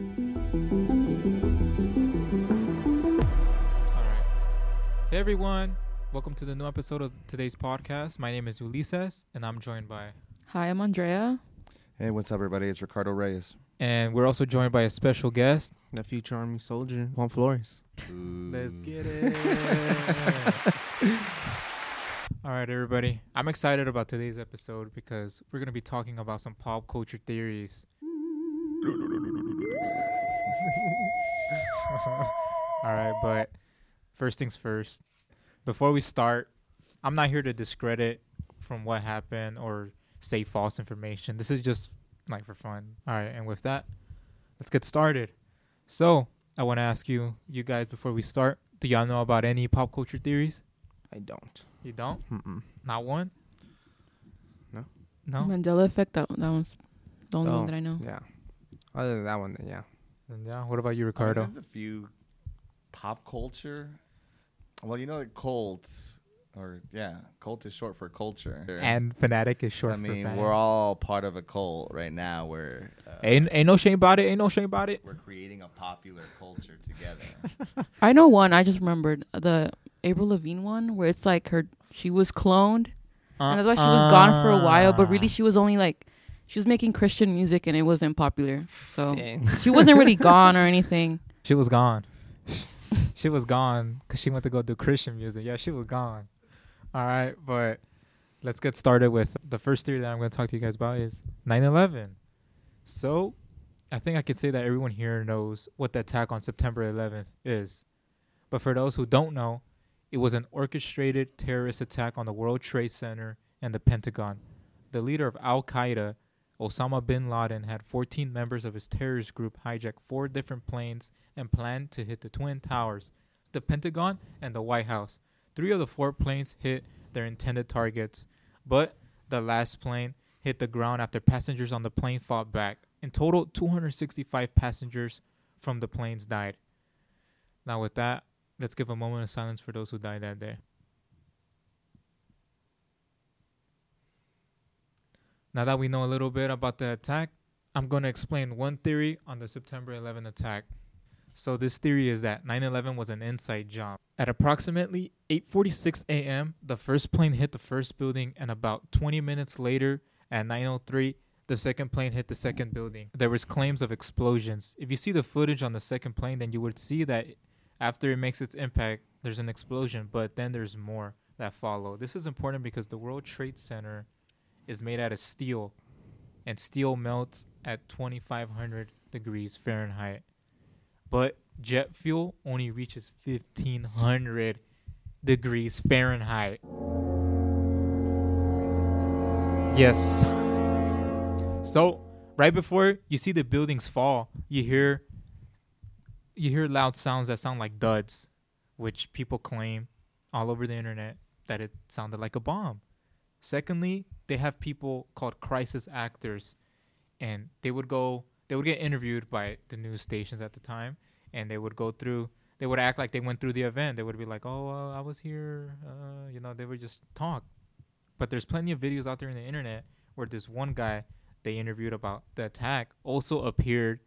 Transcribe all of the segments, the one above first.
All right. Hey everyone. Welcome to the new episode of today's podcast. My name is Ulisses and I'm joined by Hi, I'm Andrea. Hey, what's up, everybody? It's Ricardo Reyes. and we're also joined by a special guest. The future army soldier, Juan Flores. Let's get it. All right, everybody. I'm excited about today's episode because we're going to be talking about some pop culture theories. All right, but first things first. Before we start, I'm not here to discredit from what happened or say false information. This is just like for fun. All right, and with that, let's get started. So, I want to ask you, you guys, before we start, do y'all know about any pop culture theories? I don't. You don't? Mm-mm. Not one? No. No? Mandela effect. That that one's the only Oh. one that I know. Yeah. Other than that one, then yeah. And yeah. What about you, I mean, Ricardo? there's a few pop culture. Well, you know, the cult, or yeah, cult is short for culture. And fanatic is So, short I mean, for we're all part of a cult right now. Where uh, Ain't, ain't no shame about it. Ain't no shame about it. we're creating a popular culture together. I know one. I just remembered the Avril Lavigne one where it's like her she was cloned and that's why she was gone for a while. But really, she was only like she was making Christian music and it wasn't popular. So Dang. she wasn't really gone or anything. She was gone. she was gone because she went to go do Christian music. Yeah, she was gone. All right, but let's get started with the first theory that I'm going to talk to you guys about is 9/11. So, I think I could say that everyone here knows what the attack on September 11th is. But for those who don't know, it was an orchestrated terrorist attack on the World Trade Center and the Pentagon. The leader of Al Qaeda, Osama bin Laden, had 14 members of his terrorist group hijack four different planes and planned to hit the Twin Towers, the Pentagon, and the White House. Three of the four planes hit their intended targets, but the last plane hit the ground after passengers on the plane fought back. In total, 265 passengers from the planes died. Now, with that, let's give a moment of silence for those who died that day. Now that we know a little bit about the attack, I'm going to explain one theory on the September 11 attack. So this theory is that 9/11 was an inside job. At approximately 8:46 a.m., the first plane hit the first building and about 20 minutes later at 9:03, the second plane hit the second building. There was claims of explosions. If you see the footage on the second plane, then you would see that after it makes its impact, there's an explosion, but then there's more that follow. This is important because the World Trade Center is made out of steel, and steel melts at 2,500 degrees Fahrenheit. But jet fuel only reaches 1,500 degrees Fahrenheit. Yes. So right before you see the buildings fall, you hear you hear loud sounds that sound like duds, which people claim all over the internet that it sounded like a bomb. Secondly, they have people called crisis actors, and they would go, they would get interviewed by the news stations at the time, and they would go through, they would act like they went through the event. They would be like, "Oh, uh, I was here," uh, you know, they would just talk. But there's plenty of videos out there in the internet where this one guy they interviewed about the attack also appeared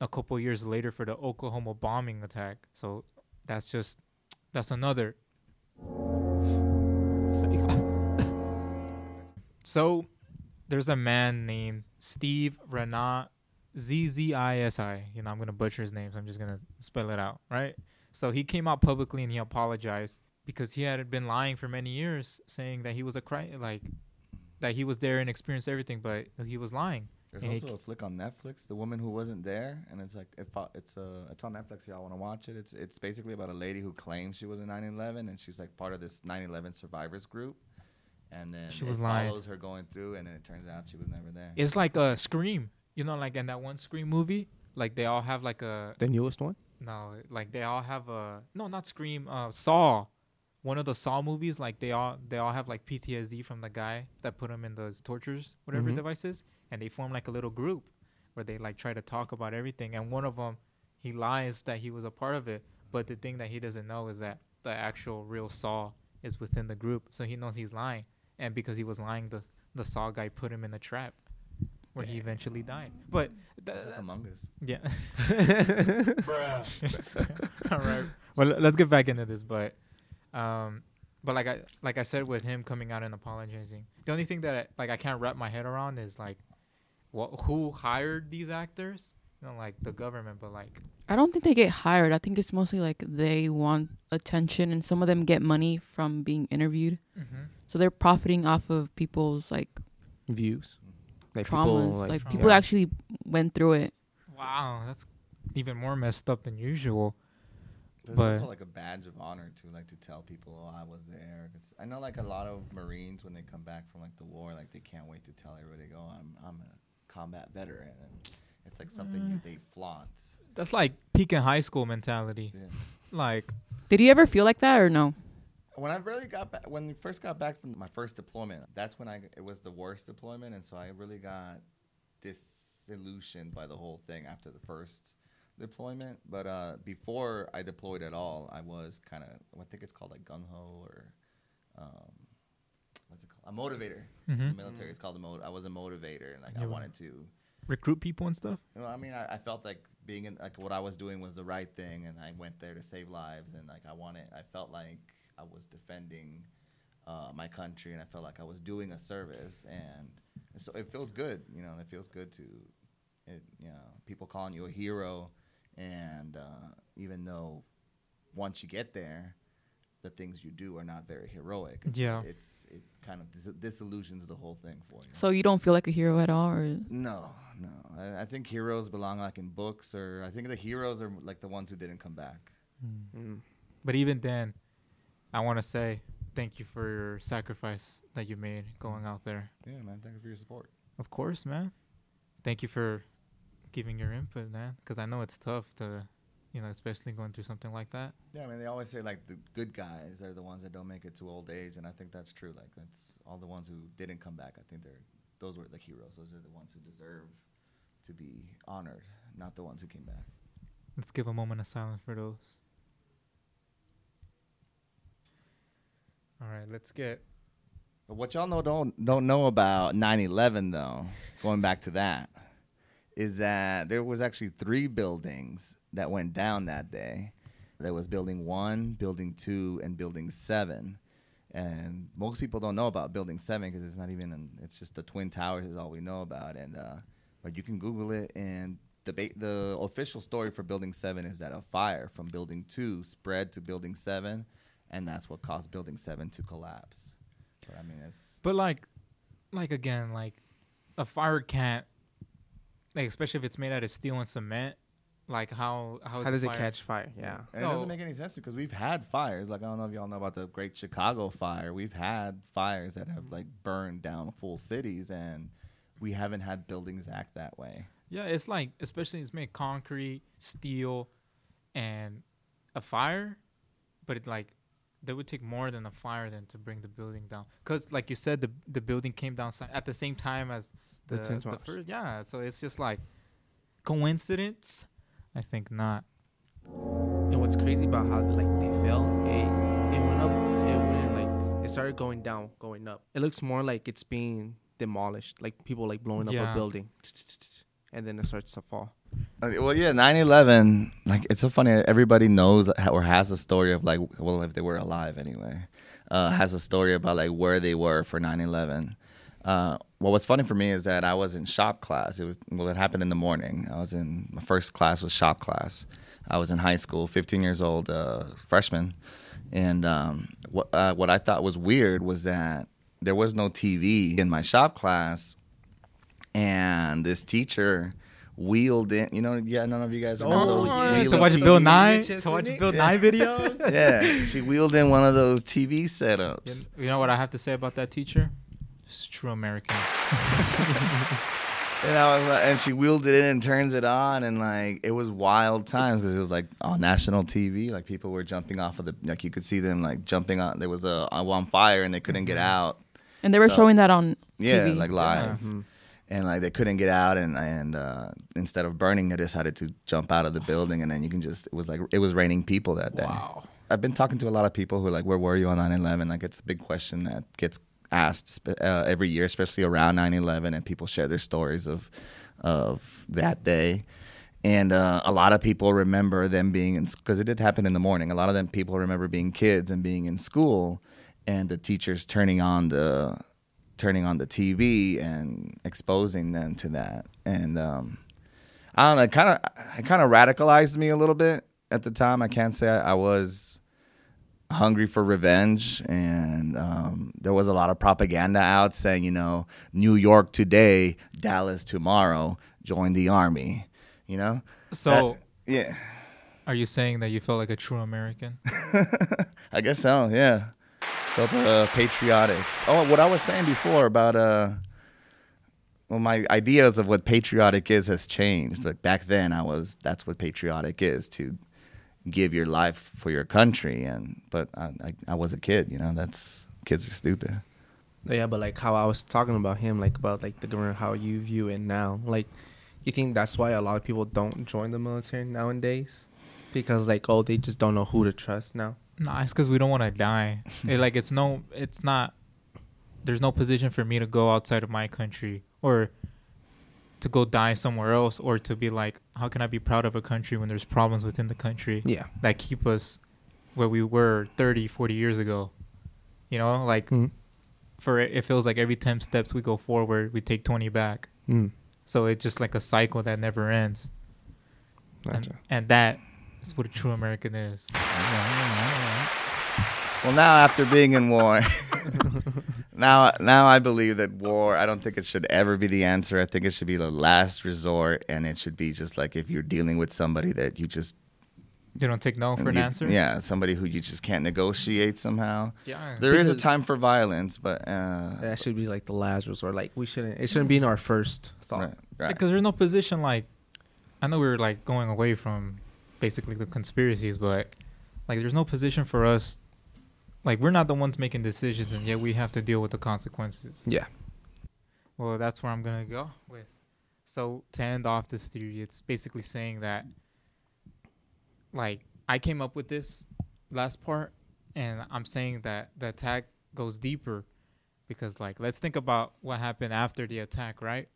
a couple years later for the Oklahoma bombing attack. So that's just that's another. there's a man named Steve Renat Z Z I S I. You know, I'm gonna butcher his name, so I'm just gonna spell it out, right? So he came out publicly and he apologized because he had been lying for many years, saying that he was a cri- like that he was there and experienced everything, but he was lying. There's And also a flick on Netflix, The Woman Who Wasn't There, and it's like if I, it's uh it's on Netflix. Y'all want to watch it? It's it's basically about a lady who claims she was in 9/11, and she's like part of this 9/11 survivors group, and then She it was lying. follows her going through, and then it turns out she was never there. It's like a Scream, you know, like in that one Scream movie, like they all have like a The newest one? no, like they all have a no, not Scream, uh, Saw. One of the Saw movies, like they all they all have like PTSD from the guy that put them in those tortures, whatever Mhm. devices, and they form like a little group where they like try to talk about everything. And one of them, he lies that he was a part of it, but the thing that he doesn't know is that the actual real Saw is within the group, so he knows he's lying. And because he was lying, the the Saw guy put him in a trap. where he eventually died. But th- It's like Among Us. yeah. All right. Well, let's get back into this, but um but like I like I said with him coming out and apologizing. The only thing that I, like I can't wrap my head around is like what who hired these actors? You know, like the government, but like I don't think they get hired. I think it's mostly like they want attention, and some of them get money from being interviewed. Mm-hmm. So they're profiting off of people's like Views. Like traumas. people, like, trauma. people yeah. actually went through it. wow, that's even more messed up than usual. There's But- also like a badge of honor too, like to tell people, "Oh, I was there." 'Cause I know like a lot of Marines when they come back from like the war, like they can't wait to tell everybody, "Oh, I'm I'm a combat veteran," and it's like something you, they flaunt. That's like peak in high school mentality. Yeah. Like Did you ever feel like that or no? When I really got back, when we first got back from my first deployment, that's when I it was the worst deployment, and so I really got disillusioned by the whole thing after the first deployment. But uh, before I deployed at all, I was kind of I think it's called like gung ho or um, what's it called? A motivator. mhm. In the military, it's called a mo. I was a motivator, and like Yeah, I wanted to. Recruit people and stuff. Know, I mean, I, I felt like being in like what I was doing was the right thing, and I went there to save lives, and like I wanted, I felt like I was defending uh, my country, and I felt like I was doing a service, and so it feels good, you know, it feels good to, it, you know, people calling you a hero, and uh, even though once you get there, the things you do are not very heroic. It's, Yeah. it's it kind of dis- disillusions the whole thing for you. So you don't feel like a hero at all, or No, no. I, I think heroes belong like in books, or I think the heroes are like the ones who didn't come back. Mm. But even then, I want to say thank you for your sacrifice that you made going out there. Yeah, man. Thank you for your support. Of course, man. Thank you for giving your input, man. Because I know it's tough to, you know, especially going through something like that. Yeah, I mean, they always say like the good guys are the ones that don't make it to old age, and I think that's true. Like that's all the ones who didn't come back. I think they're those were the heroes. Those are the ones who deserve to be honored, not the ones who came back. Let's give a moment of silence for those. All right, let's get. But what y'all know don't don't know about 9/11 though, going back to that, is that there was actually three buildings that went down that day. There was building 1, building 2, and building 7. And most people don't know about building 7 because it's not even in, it's just the twin towers is all we know about and uh but you can google it and the ba- the official story for building 7 is that a fire from building 2 spread to building 7 and that's what caused building 7 to collapse. But I mean, it's But like, like again, like a fire can't, like especially if it's made out of steel and cement. Like how how, is How does it fire- catch fire? Yeah. And it doesn't make any sense because we've had fires. Like I don't know if y'all know about the Great Chicago Fire. We've had fires that have like burned down full cities, and we haven't had buildings act that way. Yeah, it's like especially it's made concrete, steel, and a fire, but it like that would take more than a fire than to bring the building down. Cause like you said, the the building came down si- at the same time as the, The the first. Yeah, so it's just like coincidence. I think not. And what's crazy about how like they fell, it it went up, it went like it started going down, going up. It looks more like it's being demolished, like people like blowing up Yeah. a building, and then it starts to fall. Okay, well, yeah, 9/11. Like it's so funny. Everybody knows or has a story of like, well, if they were alive anyway, uh, has a story about like where they were for 9/11. Uh, well, what's funny for me is that I was in shop class. It was well, it happened in the morning. I was in my first class was shop class. I was in high school, 15 years old, uh, freshman, and um, what uh, what I thought was weird was that there was no TV in my shop class, and this teacher wheeled in. You know, yeah, none of you guys remember those yeah, wheeling to watch TVs? Bill Nye, to watch? Bill Nye videos. Yeah, she wheeled in one of those TV setups. you know what I have to say about that teacher? It's true American. And I was like, and she wheeled it in and turns it on, and like it was wild times because it was like on national TV. Like people were jumping off of the, like you could see them like jumping on. There was a on fire and they couldn't get out. and they were So- showing that on Yeah, TV. like live. Yeah. Mhm. and like they couldn't get out and and uh, instead of burning they decided to jump out of the building and then you can just it was like it was raining people that day Wow. i've been talking to a lot of people who are like where were you on 9-11 like it's a big question that gets asked uh, every year, especially around 9/11, and people share their stories of of that day. And uh, a lot of people remember them being in because it did happen in the morning. A lot of them people remember being kids and being in school, and the teachers turning on the turning on the TV and exposing them to that. And um, I don't know, it kind of it kind of radicalized me a little bit at the time. I can't say I, I was hungry for revenge, and um, there was a lot of propaganda out saying, you know, New York today, Dallas tomorrow, join the army. You know, So, That- yeah, are you saying that you felt like a true American? I guess so. Yeah, felt uh, patriotic. Oh, what I was saying before about uh, well, my ideas of what patriotic is has changed. But back then, I was that's what patriotic is to give your life for your country. And but I, I, I was a kid. You know, that's kids are stupid. Yeah, but like how I was talking about him, like about like the government, how you view it now. Like, you think that's why a lot of people don't join the military nowadays? Because like, oh, they just don't know who to trust now. Nah, it's because we don't want to die. It, like it's no, it's not. There's no position for me to go outside of my country or to go die somewhere else, or to be like, how can I be proud of a country when there's problems within the country Yeah. that keep us where we were 30, 40 years ago? You know, like Mm. for it, it feels like every 10 steps we go forward, we take 20 back. Mm. So it's just like a cycle that never ends. And, and that is what a true American is. Well, now after being in war, now now I believe that war. I don't think it should ever be the answer. I think it should be the last resort, and it should be just like if you're dealing with somebody that you just You don't take no for an you- answer? Yeah, somebody who you just can't negotiate somehow. Yeah. There is a time for violence, but uh, That should be like the last resort. Like we shouldn't. It shouldn't be in our first thought. right, right. Because there's no position like, I know we were like going away from basically the conspiracies, but like there's no position for us. Like we're not the ones making decisions, and yet we have to deal with the consequences. Yeah. Well, that's where I'm gonna go with. So to end off this theory, it's basically saying that, like, I came up with this last part, and I'm saying that the attack goes deeper, because like, let's think about what happened after the attack, right?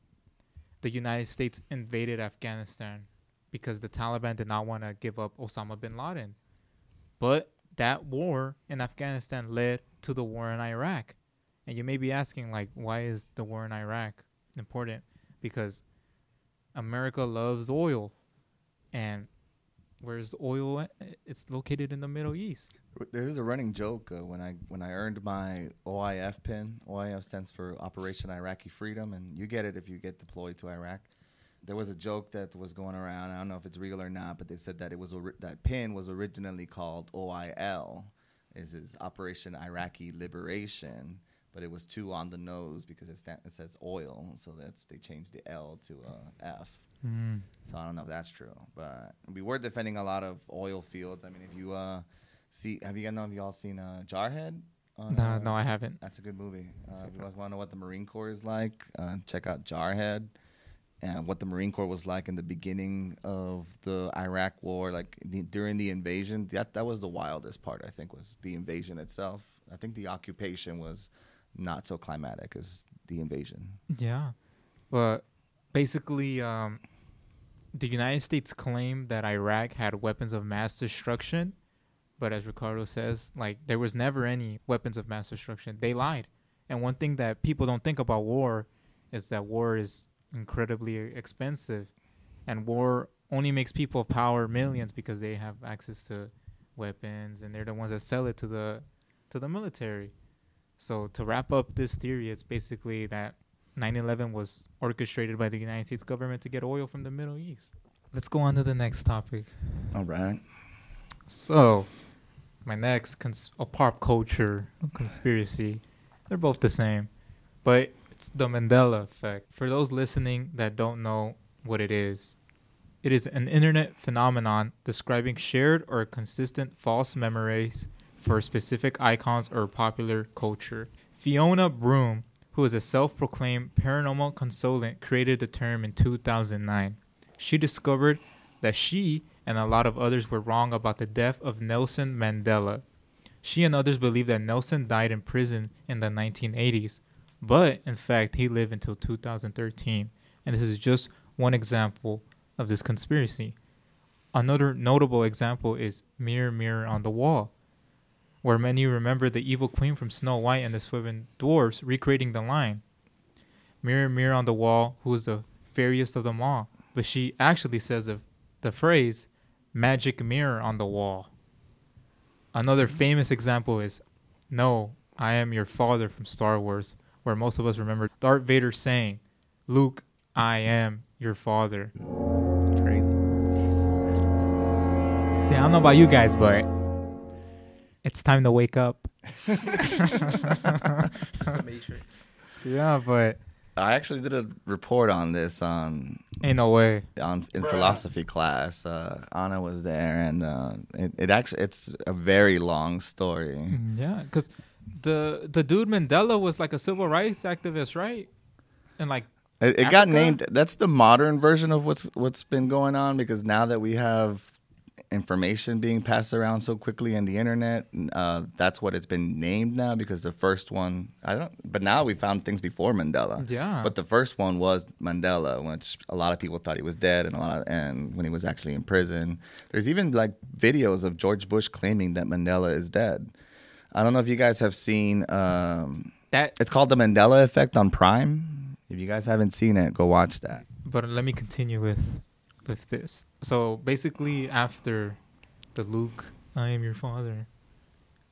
The United States invaded Afghanistan because the Taliban did not want to give up Osama bin Laden, but that war in Afghanistan led to the war in Iraq. And you may be asking, like, why is the war in Iraq important? Because America loves oil. And where's oil? It's located in the Middle East. There's a running joke uh, when I when I earned my OIF pin. OIF stands for Operation Iraqi Freedom, and you get it if you get deployed to Iraq. There was a joke that was going around. I don't know if it's real or not, but they said that it was that pin was originally called OIL, is is Operation Iraqi Liberation, but it was too on the nose because it, sta- it says oil, so that's they changed the L to a F. Mm. So I don't know if that's true, but we were defending a lot of oil fields. I mean, if you uh see, have you guys know if y'all seen uh Jarhead? No, uh, no, I haven't. That's a good movie. Uh, if you guys want to know what the Marine Corps is like, uh, check out Jarhead and what the Marine Corps was like in the beginning of the Iraq War, like the, during the invasion. That that was the wildest part. I think was the invasion itself. I think the occupation was not so climatic as the invasion. Yeah. But basically, um, the United States claimed that Iraq had weapons of mass destruction. But as Ricardo says, like, there was never any weapons of mass destruction. They lied. And one thing that people don't think about war is that war is incredibly expensive. And war only makes people of power millions because they have access to weapons and they're the ones that sell it to the to the military. So to wrap up this theory, it's basically that 9/11 was orchestrated by the United States government to get oil from the Middle East. Let's go on to the next topic. All right. So, my next cons- a pop culture conspiracy. They're both the same, but it's the Mandela effect. For those listening that don't know what it is, it is an internet phenomenon describing shared or consistent false memories for specific icons or popular culture. Fiona Broome, who is a self-proclaimed paranormal consultant, created the term in 2009. She discovered that she and a lot of others were wrong about the death of Nelson Mandela. She and others believe that Nelson died in prison in the 1980s, but in fact, he lived until 2013. And this is just one example of this conspiracy. Another notable example is Mirror, Mirror on the Wall, where many remember the evil queen from Snow White and the Seven Dwarfs recreating the line Mirror, Mirror on the Wall, who is the fairest of them all? But she actually says the, the phrase magic mirror on the wall. Another famous example is No, I am your father from Star Wars, where most of us remember Darth Vader saying, Luke, I am your father. Crazy. See, I don't know about you guys, but it's time to wake up. It's the Matrix. Yeah, but I actually did a report on this on ain't no way. on in philosophy class. Uh, Anna was there, and uh, it, it actually it's a very long story. Yeah, because the the dude Mandela was like a civil rights activist, right? And like, It, it got named. That's the modern version of what's what's been going on because now that we have information being passed around so quickly in the internet, uh, that's what it's been named now. Because the first one, I don't. But now we found things before Mandela. yeah, But the first one was Mandela, which a lot of people thought he was dead, and a lot of, and when he was actually in prison. There's even like videos of George Bush claiming that Mandela is dead. I don't know if you guys have seen. Um, that. it's called the Mandela Effect on Prime. If you guys haven't seen it, go watch that. But let me continue with with this. So basically, after the Luke, I am your father.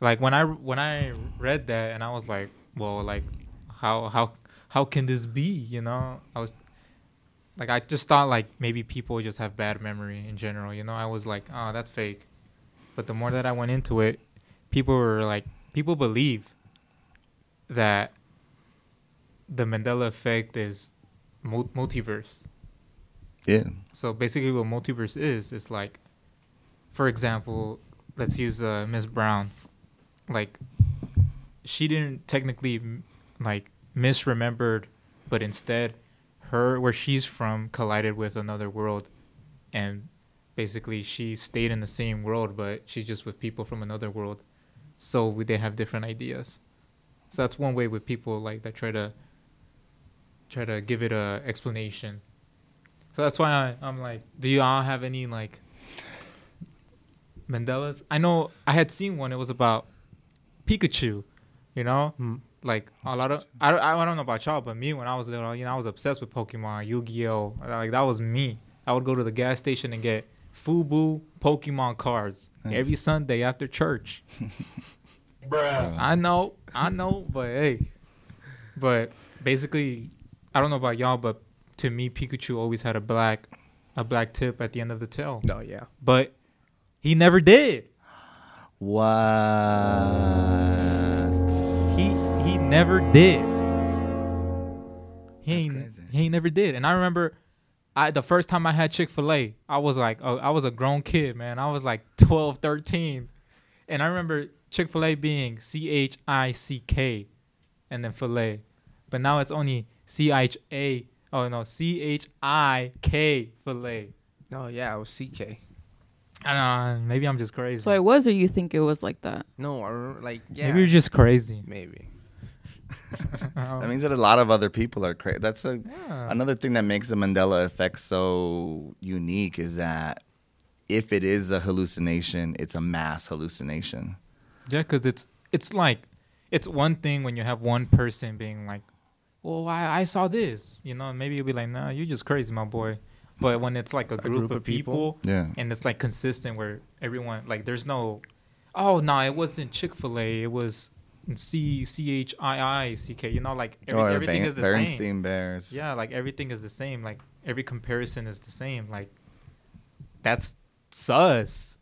Like when I when I read that, and I was like, well, like how how how can this be? You know, I was like, I just thought like maybe people just have bad memory in general. You know, I was like, oh, that's fake. But the more that I went into it, people were like, people believe that the Mandela effect is multiverse. Yeah. So basically, what multiverse is, is like, for example, let's use uh, Miss Brown. Like, she didn't technically like misremembered, but instead, her where she's from collided with another world, and basically she stayed in the same world, but she's just with people from another world, so we- they have different ideas. So that's one way with people like that try to try to give it a explanation. So that's why I, I'm like, do you all have any like Mandela's? I know I had seen one. It was about Pikachu, you know, Mm. like a lot of I don't, I don't know about y'all, but me when I was little, you know, I was obsessed with Pokemon, Yu-Gi-Oh. Like that was me. I would go to the gas station and get FUBU Pokemon cards Nice. every Sunday after church. Uh, I know, I know, but hey, but basically, I don't know about y'all, but to me, Pikachu always had a black, a black tip at the end of the tail, Oh yeah. but he never did. what? He he never did. He That's ain't, crazy. he ain't never did. And I remember, I the first time I had Chick Fil A, I was like, oh, I was a grown kid, man. I was like 12, 13. and I remember Chick Fil A being C H I C K, and then fillet, but now it's only C H A. Oh no, C H I K fillet. Oh yeah, it was CK. I don't know. Maybe I'm just crazy. So it was, or you think it was like that? No, I remember, like yeah. Maybe you're just crazy. maybe. That means that a lot of other people are crazy. That's a Yeah. another thing that makes the Mandela effect so unique is that if it is a hallucination, it's a mass hallucination. Yeah, because it's it's like it's one thing when you have one person being like, "Well, I, I saw this," you know, maybe you'll be like, "Nah, you're just crazy, my boy." But when it's like a group, group of, of people? people, Yeah. and it's like consistent where everyone like there's no, oh no, it wasn't Chick Fil A, it was C C H I I C K. You know, like every, or everything Ban- is the Bernstein same. Bears. Yeah, like everything is the same. Like every comparison is the same. Like that's sus.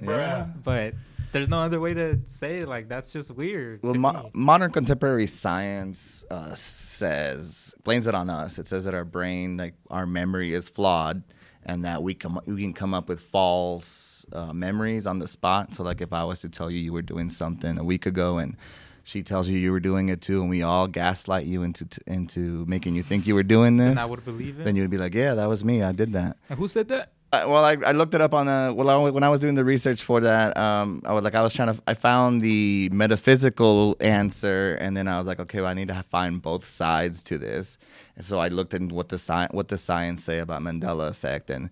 Yeah. But there's no other way to say it. Like that's just weird. Well, to mo- me. modern contemporary science uh, says blames it on us. It says that our brain, like our memory, is flawed, and that we come we can come up with false uh, memories on the spot. So, like if I was to tell you you were doing something a week ago, and she tells you you were doing it too, and we all gaslight you into t- into making you think you were doing this, then I would believe it. then you would be like, yeah, that was me. I did that. and who said that? Uh, well, I, I looked it up on the well I, when I was doing the research for that. Um, I was like I was trying to I found the metaphysical answer, and then I was like, okay, well I need to find both sides to this, and so I looked into what the sci- what the science say about Mandela effect, and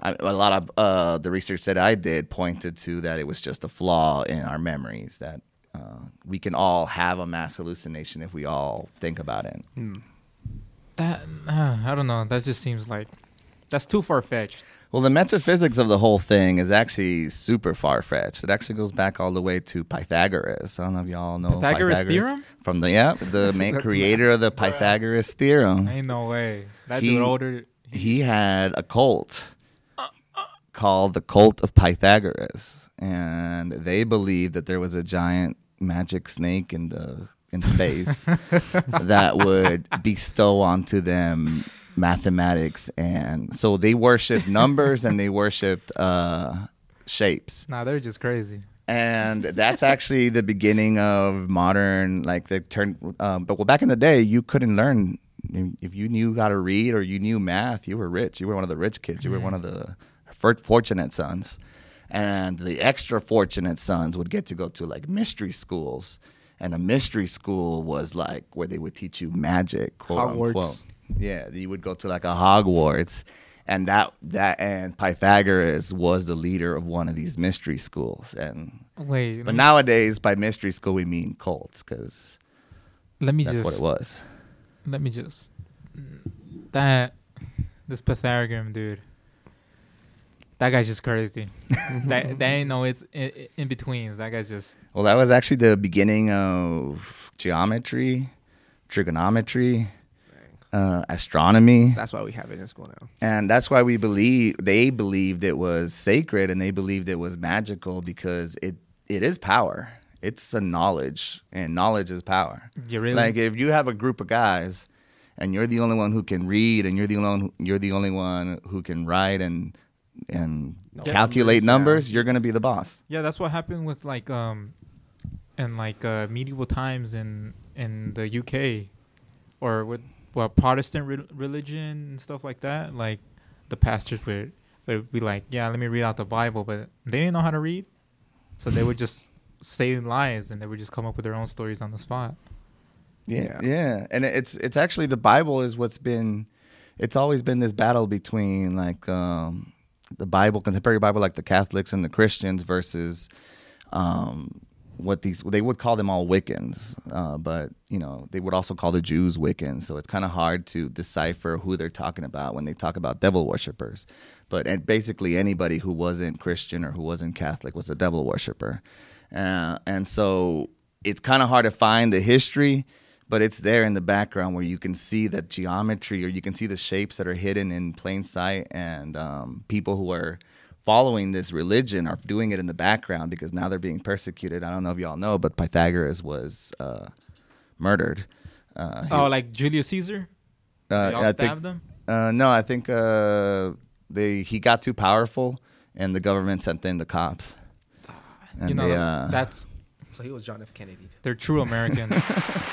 I, a lot of uh, the research that I did pointed to that it was just a flaw in our memories that uh, we can all have a mass hallucination if we all think about it. That uh, I don't know. That just seems like that's too far fetched. Well, the metaphysics of the whole thing is actually super far fetched. It actually goes back all the way to Pythagoras. I don't know if y'all know Pythagoras theorem? from the yeah the main creator of the Pythagoras theorem. Ain't no way. That He- dude older. He had a cult called the Cult of Pythagoras, and they believed that there was a giant magic snake in the in space that would bestow onto them mathematics. And so they worshipped numbers and they worshipped uh shapes. Nah, they're just crazy. and that's actually the beginning of modern like the turn um, but well back in the day you couldn't learn. If you knew how to read or you knew math you were rich. You were one of the rich kids. You were one of the fortunate sons and the extra fortunate sons would get to go to like mystery schools and a mystery school was like where they would teach you magic quote Hogwarts. unquote. yeah you would go to like a hogwarts and that that and pythagoras was the leader of one of these mystery schools and Wait, but me, nowadays, by mystery school, we mean cults because let me that's just what it was. let me just that this Pythagorean dude. That guy's just crazy. that that ain't no it's in, in betweens. That guy's just Well, that was actually the beginning of geometry, trigonometry, uh, astronomy, That's why we have it in school now. and that's why we believe they believed it was sacred and they believed it was magical because it it is power. It's a knowledge, and knowledge is power. you really Like if you have a group of guys, and you're the only one who can read, and you're the only one, you're the only one who can write and and Yeah. calculate Numbers, yeah. numbers, you're gonna be the boss. Yeah, that's what happened with like um, in like uh, medieval times in in the UK, or with well Protestant re- religion and stuff like that. Like the pastors would would be like, "Yeah, let me read out the Bible," but they didn't know how to read, so they would just say lies and they would just come up with their own stories on the spot. Yeah, Yeah. yeah, and it's it's actually the Bible is what's been, it's always been this battle between like um, the Bible, contemporary Bible, like the Catholics and the Christians versus um, what these they would call them all Wiccans, uh, but you know they would also call the Jews Wiccans. So it's kind of hard to decipher who they're talking about when they talk about devil worshippers. But and basically anybody who wasn't Christian or who wasn't Catholic was a devil worshiper, uh, and so it's kind of hard to find the history but it's there in the background where you can see the geometry or you can see the shapes that are hidden in plain sight and um, people who are following this religion are doing it in the background because now they're being persecuted i don't know if y'all know but pythagoras was uh, murdered uh, he- Oh, like Julius Caesar? uh, Y'all I stabbed think, him? uh, no i think uh, they he got too powerful and the government sent in the cops and you know, they, uh, that's So he was John F. Kennedy. they're true Americans.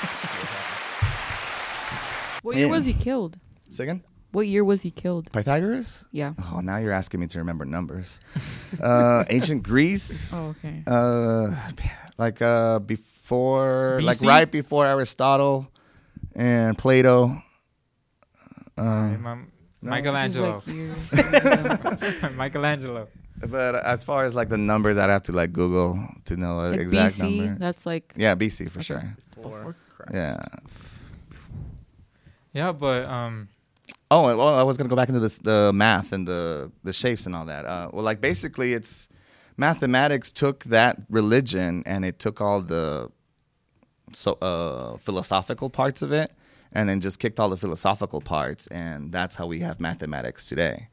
What year Yeah. was he killed? second What year was he killed? pythagoras Yeah. Oh, now you're asking me to remember numbers. uh, ancient Greece, Oh, okay. uh, like uh, before, like right before Aristotle and Plato. Uh, no. Michelangelo. Like. Michelangelo. but as far as like the numbers, I'd have to like Google to know an like exact BC. number. That's like Yeah, BC for sure. Before Christ. Yeah. Yeah, but um, Oh, well, I was gonna go back into this the math and the the shapes and all that. Uh, well, like basically, it's mathematics took that religion and it took all the so uh, philosophical parts of it, and then just kicked all the philosophical parts, and that's how we have mathematics today.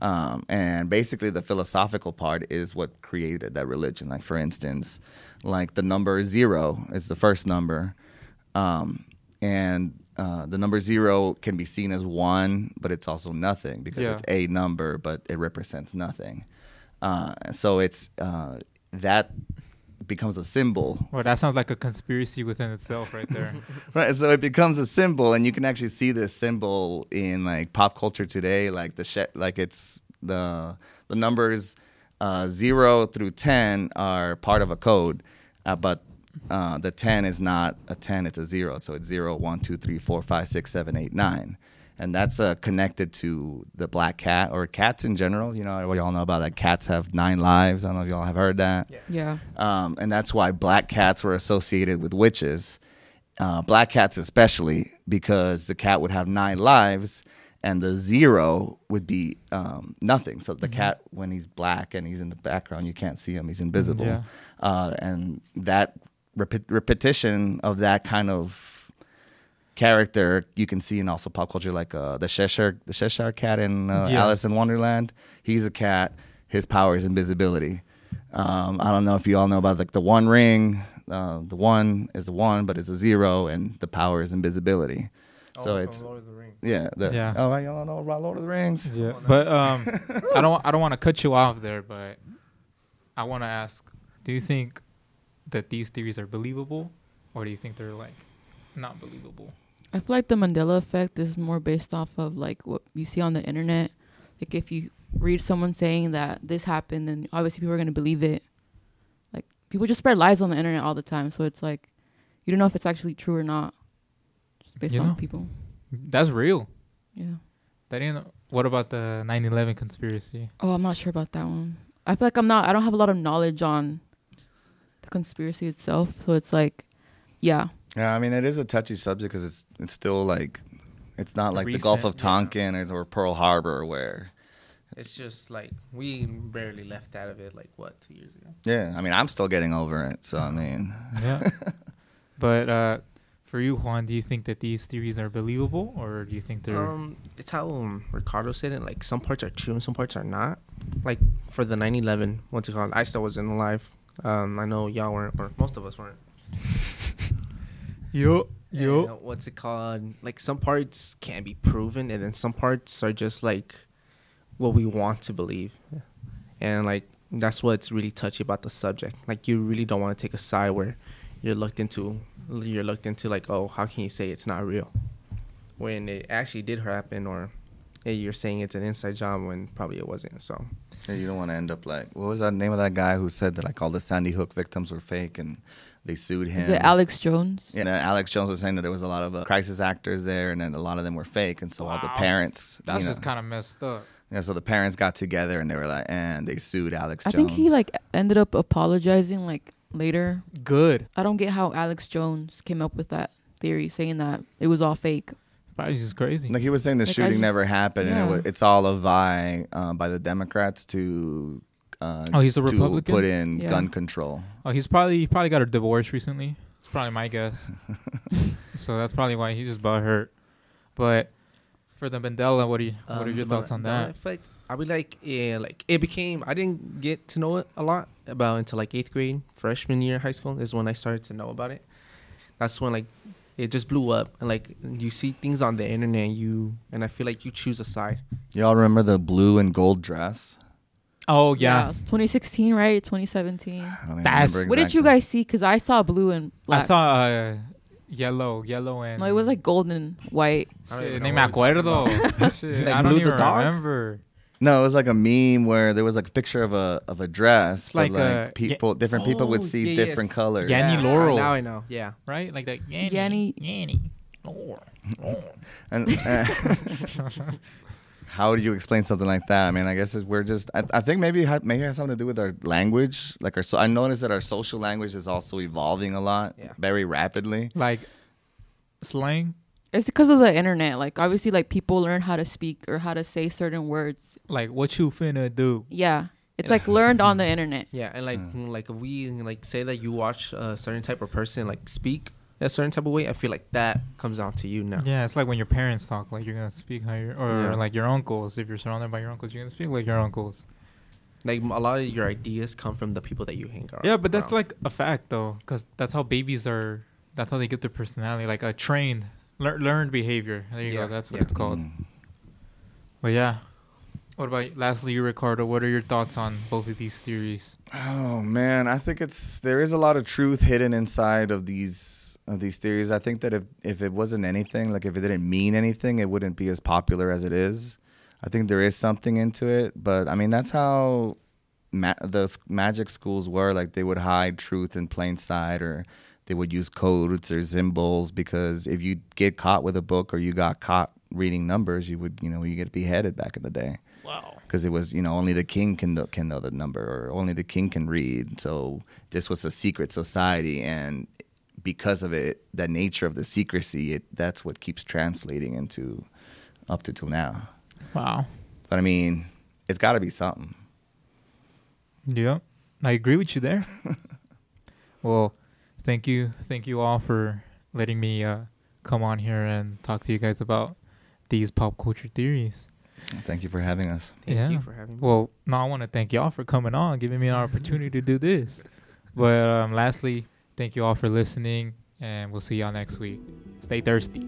Um, and basically, the philosophical part is what created that religion. Like for instance, like the number zero is the first number, um, and uh, the number zero can be seen as one, but it's also nothing because Yeah. it's a number, but it represents nothing. Uh, so it's uh, that becomes a symbol well, that sounds like a conspiracy within itself, right there. Right, so it becomes a symbol, and you can actually see this symbol in like pop culture today. Like the sh- like it's the the numbers uh, zero through ten are part of a code, uh, but uh, the ten is not a ten; it's a zero. So it's zero, one, two, three, four, five, six, seven, eight, nine, and that's uh, connected to the black cat or cats in general. You know, we all know about that. Cats have nine lives. I don't know if y'all have heard that. Yeah. Yeah. Um, and that's why black cats were associated with witches. Uh, black cats, especially, because the cat would have nine lives and the zero would be um, nothing. So the cat, when he's black and he's in the background, you can't see him, he's invisible. Yeah. Uh, and that repe- repetition of that kind of character you can see in also pop culture like uh, the Cheshire the Cheshire cat in uh, Yeah. Alice in Wonderland. He's a cat. His power is invisibility. Um, I don't know if you all know about like the One Ring. Uh, the one is a one, but it's a zero, and the power is invisibility. so Oh, it's Lord of the Rings. yeah, the, Yeah. Oh, y'all don't know about Lord of the Rings? Yeah, but um, I don't I don't want to cut you off there, but I want to ask: Do you think that these theories are believable, or do you think they're like not believable? I feel like the Mandela effect is more based off of like what you see on the internet. Like if you read someone saying that this happened, then obviously people are gonna believe it. Like people just spread lies on the internet all the time, so it's like you don't know if it's actually true or not. Just based You on know. people. That's real. Yeah. That ain't. What about the 9/11 conspiracy? Oh, I'm not sure about that one. I feel like I'm not. I don't have a lot of knowledge on conspiracy itself, so it's like, yeah, Yeah, I mean it is a touchy subject because it's it's still like it's not like the Gulf of Recent, yeah. Tonkin or, or Pearl Harbor where It's just like we barely left out of it. Like what, two years ago? yeah, I mean I'm still getting over it. So I mean Yeah. but uh, for you, Juan, do you think that these theories are believable, or do you think they're? Um, it's how um, Ricardo said it. Like some parts are true and some parts are not. Like for the 9/11, what's it called? I still wasn't alive. Um, I know y'all weren't, or most of us weren't. yo, And, uh, what's it called? Like some parts can be proven, and then some parts are just like what we want to believe, and like that's what's really touchy about the subject. Like you really don't want to take a side where you're looked into. You're looked into like, oh, how can you say it's not real when it actually did happen, or hey, you're saying it's an inside job when probably it wasn't. So yeah, you don't want to end up like what was that name of that guy who said that like all the Sandy Hook victims were fake and they sued him. is it Alex Jones? Yeah, and Alex Jones was saying that there was a lot of uh, crisis actors there, and then a lot of them were fake, and so all the parents, That's you know, just kind of messed up. yeah, so the parents got together and they were like, and they sued Alex I Jones. think he like ended up apologizing like later. Good. I don't get how Alex Jones came up with that theory, saying that it was all fake. Probably just crazy. Like he was saying the Like, shooting just- never happened, and it was, it's all a vie uh, by the Democrats to. Uh, Oh, he's a to Republican? put in Yeah. gun control. Oh, he's probably he probably got a divorce recently. It's probably my guess. so that's probably why he just bought hurt. But for the Mandela, what do you what are Um, your thoughts on Mandela that? effect, I would like, yeah, like it became. I didn't get to know it a lot about until like eighth grade, freshman year of high school is when I started to know about it. That's when like it just blew up, and like you see things on the internet, you and I feel like you choose a side. Y'all remember the blue and gold dress? Oh yeah, it's 2016, right? 2017. I don't That's- remember What did you guys see? Because I saw blue and black. I saw uh, yellow, yellow and No, it was like golden white. I don't Shit, even ni know me what acuerdo. Shit, Like I don't Blue the even remember. No, it was like a meme where there was like a picture of a of a dress, It's but like like, a- people, different people would Oh, see yeah, yes. different colors. Yanni Yeah, Laurel. Now I know. Yeah. Right, like that. Yanni, Yanni- Yanni, Laurel. And uh, how do you explain something like that? I mean, I guess we're just. I, I think maybe it maybe it has something to do with our language. Like our, so I noticed that our social language is also evolving a lot, Yeah. very rapidly. like slang. It's because of the internet. Like obviously, like people learn how to speak or how to say certain words. Like what you finna do? Yeah, it's like learned on the internet. Yeah, and like Mm. like if we like say that you watch a certain type of person like speak a certain type of way, I feel like that comes down to you now. Yeah, it's like when your parents talk, like you're gonna speak how you're, or Yeah. like your uncles. If you're surrounded by your uncles, you're gonna speak like your uncles. Like a lot of your ideas come from the people that you hang out. Yeah, but that's around. like a fact though, because that's how babies are. That's how they get their personality, like a trained, lear- learned behavior. There you Yeah, go. That's what yeah. it's called. Mm. But yeah. What about lastly, you, Ricardo? What are your thoughts on both of these theories? Oh man, I think it's there is a lot of truth hidden inside of these of these theories. I think that if if it wasn't anything, like if it didn't mean anything, it wouldn't be as popular as it is. I think there is something into it, but I mean that's how ma- the magic schools were. Like they would hide truth in plain sight, or they would use codes or symbols because if you get caught with a book or you got caught reading numbers, you would you know you get beheaded back in the day. Wow. because it was you know only the king can know, can know the number or only the king can read so this was a secret society and because of it the nature of the secrecy it that's what keeps translating into up to till now Wow. but i mean it's got to be something Yeah, I agree with you there. well, thank you, thank you all for letting me uh, come on here and talk to you guys about these pop culture theories. thank you for having us Thank Yeah. you for having me. Well, no, I want to thank y'all for coming on, giving me an opportunity to do this. But um, lastly, thank you all for listening, and we'll see y'all next week. Stay thirsty.